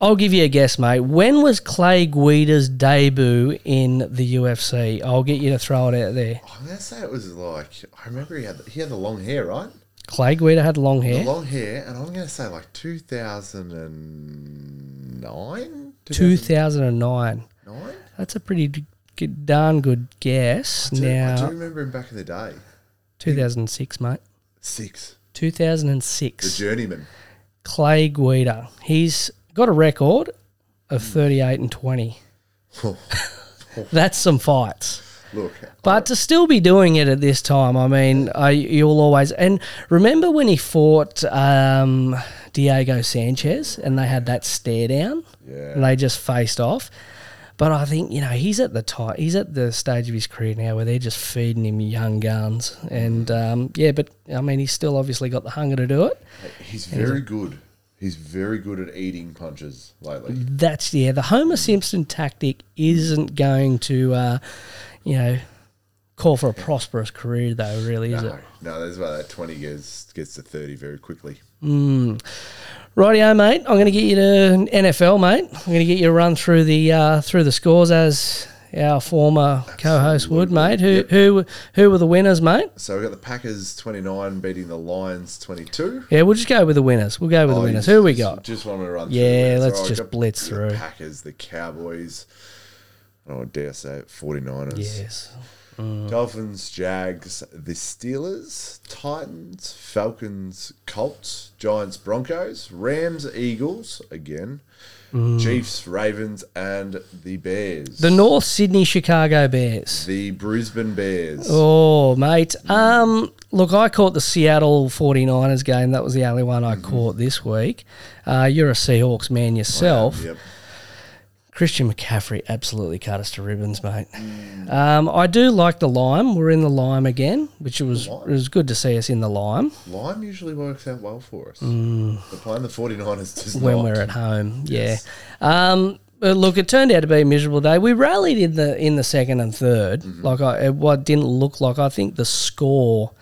I'll give you a guess, mate. When was Clay Guida's debut in the UFC? I'll get you to throw it out there. I'm gonna say it was like I remember he had he had the long hair, right? Clay Guida had long hair. The long hair, and I'm gonna say like 2009. 2009. 2009? That's a pretty good, darn good guess. I do, I do remember him back in the day. 2006, mate. Six. 2006. The journeyman. Clay Guida. He's got a record of 38 and 20. That's some fights. Look, But to still be doing it at this time, I mean, I, you'll always. And remember when he fought um, Diego Sanchez and they had that stare down? Yeah. And they just faced off. But I think, you know, he's at the time, he's at the stage of his career now where they're just feeding him young guns. And um, yeah, but I mean, he's still obviously got the hunger to do it. he's very good. He's very good at eating punches lately. That's, yeah, the Homer Simpson tactic isn't going to, uh, you know, call for a prosperous career, though, really, is it? No, no, that's why that 20 gets gets to 30 very quickly. Rightio, mate. I'm going to get you to NFL, mate. I'm going to get you to run through the uh, through the scores as our former co-host would, mate. Who Yep. who who were the winners, mate? So we got the Packers 29 beating the Lions 22. Yeah, we'll just go with the winners. We'll go with the Oh, winners. you Who we got? Just want to run through Yeah, the let's All just blitz the through. Packers, the Cowboys. Oh, dare I say it, 49ers. Yes. Dolphins, Jags, the Steelers, Titans, Falcons, Colts, Giants, Broncos, Rams, Eagles again, Chiefs, Ravens, and the Bears. The North Sydney Chicago Bears. the Brisbane Bears. Oh, mate. Um, look, I caught the Seattle 49ers game. That was the only one I caught this week. Uh, you're a Seahawks man yourself. Yep. Christian McCaffrey absolutely cut us to ribbons, mate. Um, I do like the lime. We're in the lime again, which it was it was good to see us in the lime Lime usually works out well for us. But playing the 49ers does Mm. when not. we're at home. Yeah. Um, but look, it turned out to be a miserable day. We rallied in the in the second and 3rd Like I, it, what didn't look like. I think the score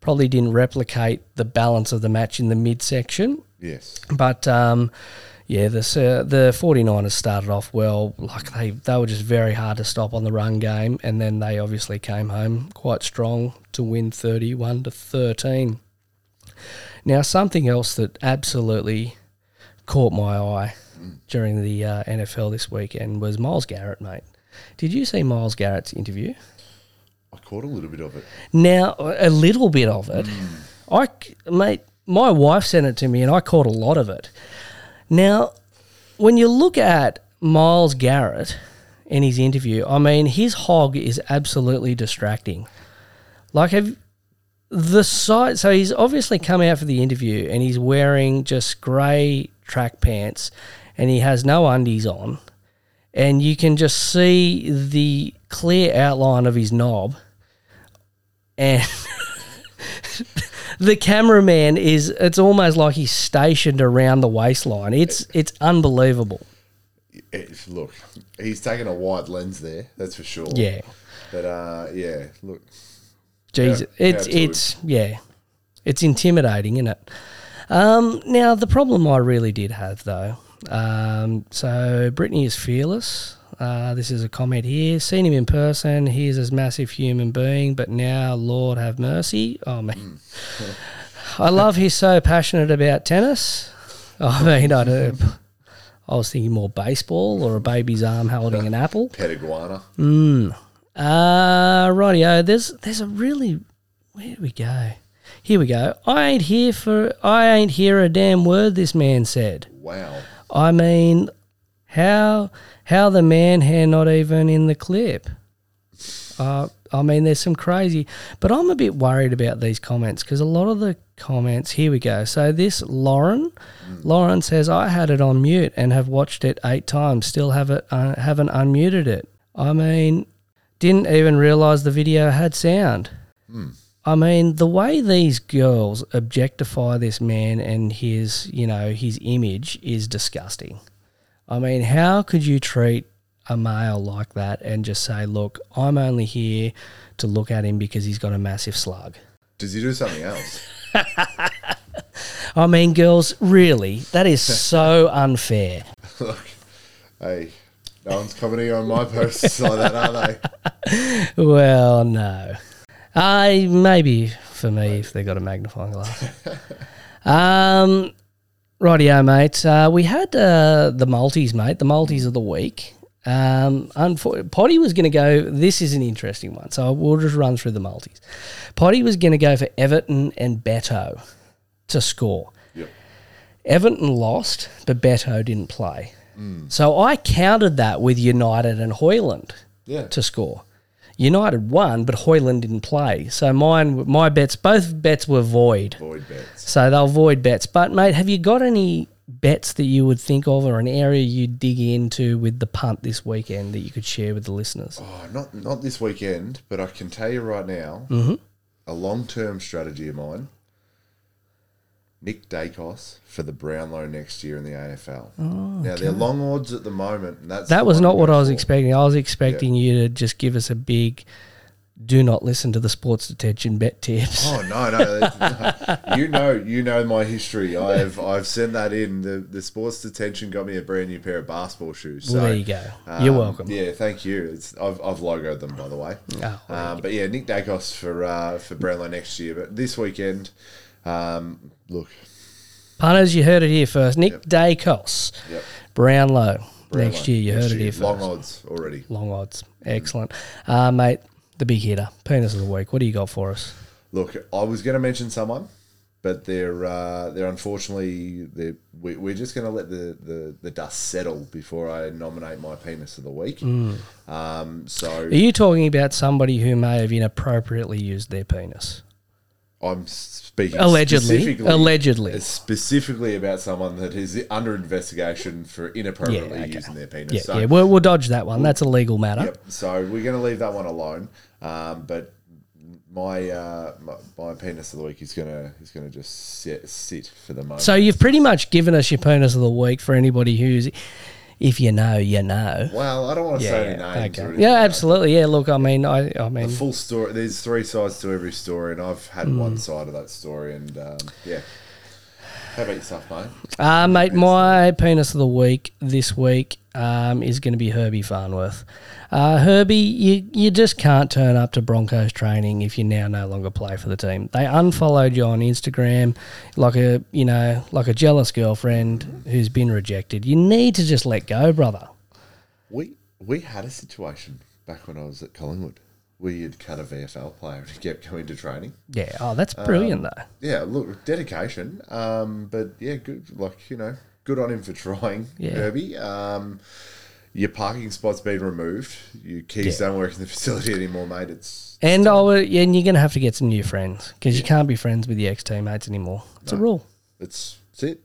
probably didn't replicate the balance of the match in the midsection. Yes. But um, yeah, the uh, the 49ers started off well. Like they, they were just very hard to stop on the run game, and then they obviously came home quite strong to win 31 to 13. Now, something else that absolutely caught my eye during the uh, NFL this weekend was Myles Garrett, mate. Did you see Myles Garrett's interview? I caught a little bit of it. Now, a little bit of it. I, mate, my wife sent it to me, and I caught a lot of it. Now, when you look at Myles Garrett in his interview, I mean, his hog is absolutely distracting. Like, have the sight? So he's obviously come out for the interview, and he's wearing just grey track pants, and he has no undies on, and you can just see the clear outline of his knob and the cameraman is it's almost like he's stationed around the waistline it's it's unbelievable It's- look, he's taking a wide lens there, that's for sure. yeah But uh, yeah, look, Jeez, Yeah, it's it. it's yeah, it's intimidating, isn't it? Um, now the problem I really did have though, um, so Brittany is fearless. Uh, this is a comment here. Seen him in person. He is a massive human being, but now, Lord have mercy. Oh man, I love he's so passionate about tennis. I mean, I do. I was thinking more baseball or a baby's arm holding an apple. pet iguana. Uh rightio. There's there's a really where do we go? Here we go. I ain't here for I ain't hear a damn word this man said. Wow. I mean how how the man hair not even in the clip? Uh, I mean, there's some crazy, but I'm a bit worried about these comments because a lot of the comments. Here we go. So this Lauren, Lauren says I had it on mute and have watched it eight times. Still have it uh, haven't unmuted it. I mean, didn't even realize the video had sound. I mean, the way these girls objectify this man and his, you know, his image is disgusting. I mean, how could you treat a male like that and just say, look, I'm only here to look at him because he's got a massive slug? Does he do something else? I mean, girls, really, that is so unfair. look, hey, no one's commenting on my posts like that, are they? Well, no. I maybe for me if they got a magnifying glass. um, rightio, mate. Uh, we had uh, the multis, mate. The multis of the week. Um, unfor- Poddy was going to go. This is an interesting one, so we'll just run through the multis. Poddy was going to go for Everton and Beto to score. Yep. Everton lost, but Beto didn't play. So I countered that with United and Højlund Yeah. to score. United won, but Højlund didn't play. So mine, my bets, both bets were void. Void bets. So they'll void bets. But mate, have you got any bets that you would think of, or an area you'd dig into with the punt this weekend that you could share with the listeners? Oh, not not this weekend, but I can tell you right now, Mm-hmm. a long term strategy of mine. Nick Daicos for the Brownlow next year in the AFL. Now they're long odds at the moment, and that's Oh, That was not what I was for. expecting. I was expecting you to just give us a big. Do not listen to the sports detention bet tips. Oh no, no, no. you know, you know my history. I've I've sent that in. The the sports detention got me a brand new pair of basketball shoes. well, So, there you go. You're um, welcome. Yeah, thank you. It's I've, I've logoed them by the way. Oh, um, but yeah, Nick Daicos for uh, for Brownlow next year. But this weekend, um, look, Punters, you heard it here first. Nick Daicos, Yep. Brownlow, Brownlow next year. You next heard it year. here Long odds already. Long odds. Excellent. Uh, mate, the big hitter, penis of the week. What do you got for us? Look, I was going to mention someone, but they're uh, they're unfortunately they're, we, we're just going to let the, the, the dust settle before I nominate my penis of the week. Mm. Um, so Are you talking about somebody who may have inappropriately used their penis? I'm speaking Allegedly. specifically- Allegedly. specifically about someone that is under investigation for inappropriately Yeah, okay. using their penis. Yeah, So- yeah. We'll, we'll dodge that one. That's a legal matter. Yep. So we're going to leave that one alone. Um, but my, uh, my my penis of the week is gonna is gonna just sit, sit for the moment. So you've pretty much given us your penis of the week for anybody who's, if you know, you know. well, I don't want to say any names. okay. anything Yeah, like absolutely. Yeah, look, I mean, I, I mean, The full story. There's three sides to every story, and I've had Hmm. one side of that story. And um, yeah, how about yourself, mate? Uh, mate, my penis of the week this week um, is going to be Herbie Farnworth. Uh, Herbie, you, you just can't turn up to Broncos training if you now no longer play for the team. They unfollowed you on Instagram like a you know like a jealous girlfriend who's been rejected. You need to just let go, brother. We we had a situation back when I was at Collingwood. We had cut a VFL player and he kept coming to training. Yeah, oh, that's brilliant though. Yeah, look, dedication. Um, but yeah, good. Like you know, good on him for trying, Yeah. Herbie. Um, your parking spot's been removed. Your keys don't work in the facility anymore, mate. It's And I would, yeah, and you're going to have to get some new friends because you can't be friends with your ex teammates anymore. It's a rule. it's, it's it.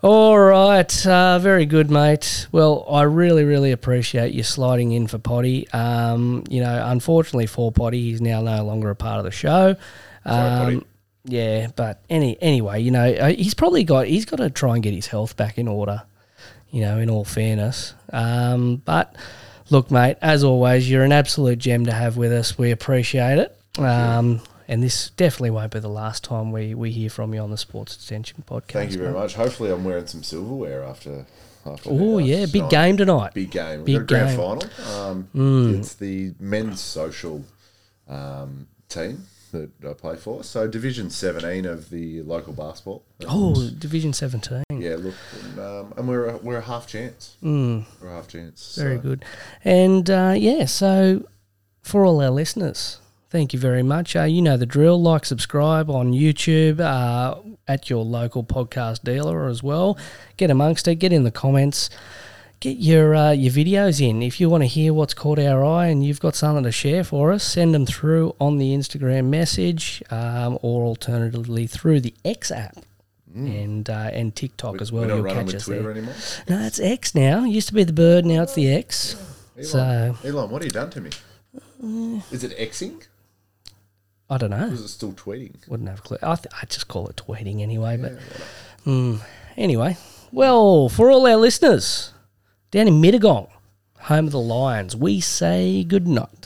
All right, uh, very good, mate. Well, I really, really appreciate you sliding in for Poddy. Um, you know, unfortunately for Poddy, he's now no longer a part of the show. Sorry, Poddy. Um, yeah, but any anyway, you know, uh, he's probably got he's got to try and get his health back in order. You know, in all fairness, um, but look, mate, as always, you're an absolute gem to have with us. We appreciate it. Um, and this definitely won't be the last time we, we hear from you on the Sports Detention podcast. Thank you very mate. much. Hopefully, I'm wearing some silverware after. after Oh yeah, big tonight. game tonight. Big game. Big We've got a grand game. Mm. final. Um, It's the men's social um, team that I play for. So Division 17 of the local basketball. Oh, Division Seventeen. Yeah, look, and, um, and we're a, we're a half chance. We're a half chance. Very so- good. And uh, yeah, so for all our listeners, thank you very much. Uh, you know the drill. Like, subscribe on YouTube uh, at your local podcast dealer as well. Get amongst it. Get in the comments. Get your uh, your videos in. If you want to hear what's caught our eye and you've got something to share for us, send them through on the Instagram message um, or alternatively through the X app. And uh, and TikTok as well. We're not You'll catch us Twitter there. anymore. No, it's X now. It used to be the bird, now it's the X. Elon, So- Elon, what have you done to me? Is it Xing? I don't know. Or is it still tweeting? Wouldn't have a clue. I, th- I just call it tweeting anyway. But mm, anyway, well, for all our listeners down in Mittagong, home of the Lions, we say good night.